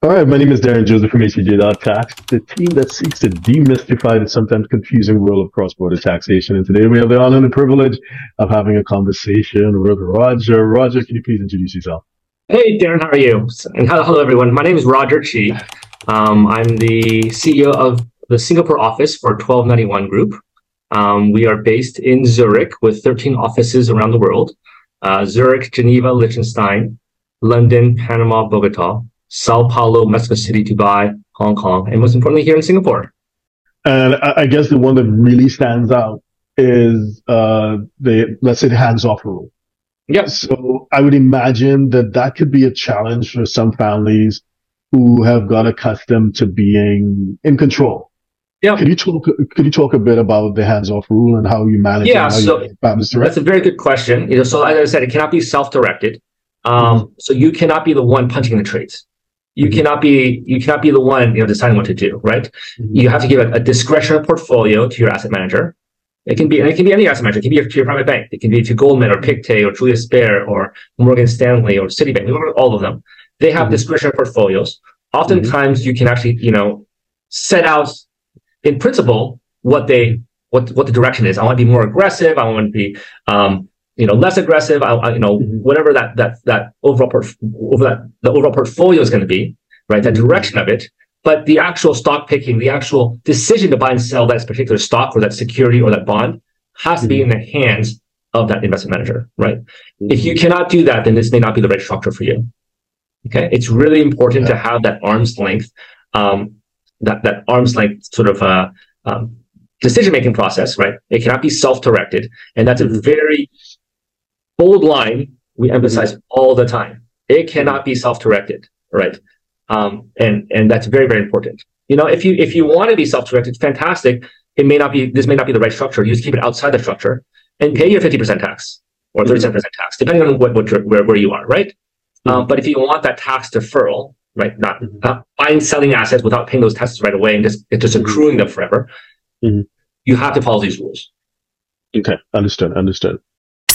All right, my name is Derren Joseph from HTJ.tax, the team that seeks to demystify the sometimes confusing world of cross-border taxation. And today we have the honor and the privilege of having a conversation with Roger. Roger, can you please introduce yourself? Hey, Darren, how are you? And hello, everyone. My name is Roger Chi. Um, I'm the CEO of the Singapore office for 1291 Group. Um, we are based in Zurich with 13 offices around the world. Uh, Zurich, Geneva, Liechtenstein, London, Panama, Bogota, Sao Paulo, Mexico City, Dubai, Hong Kong, and most importantly, here in Singapore. And I guess the one that really stands out is uh, the let's say the hands-off rule. Yep. So I would imagine that that could be a challenge for some families who have got accustomed to being in control. Yeah. Could you talk? Could you talk a bit about the hands-off rule and how you manage? Yeah. So that's a very good question. You know, so as I said, it cannot be self-directed. Um, mm-hmm. So you cannot be the one punching the trades you mm-hmm. cannot be you cannot be the one you know deciding what to do right mm-hmm. you have to give a, a discretionary portfolio to your asset manager it can be and it can be any asset manager it can be to your private bank it can be to goldman or pictet or julius baer or morgan stanley or citibank we work with all of them they have mm-hmm. discretionary portfolios oftentimes mm-hmm. you can actually you know set out in principle what they what what the direction is i want to be more aggressive i want to be um, you know less aggressive I, I, you know mm-hmm. whatever that that that overall over that the overall portfolio is going to be right that mm-hmm. direction of it. But the actual stock picking the actual decision to buy and sell that particular stock or that security or that bond has to be in the hands of that investment manager right? If you cannot do that then this may not be the right structure for you okay? It's really important to have that arm's length um, that that arm's length sort of uh, um, decision making process right? It cannot be self-directed and that's a very bold line we emphasize mm-hmm. all the time. It cannot be self-directed, right? Um, and and that's very very important. You know, if you if you want to be self-directed, fantastic. It may not be this may not be the right structure. You just keep it outside the structure and pay your fifty percent tax or thirty seven percent tax, depending on what, what where where you are, right? Mm-hmm. Um, but if you want that tax deferral, right, not, mm-hmm. not buying selling assets without paying those taxes right away and just just mm-hmm. accruing them forever, mm-hmm. you have to follow these rules. Okay, understood, understood.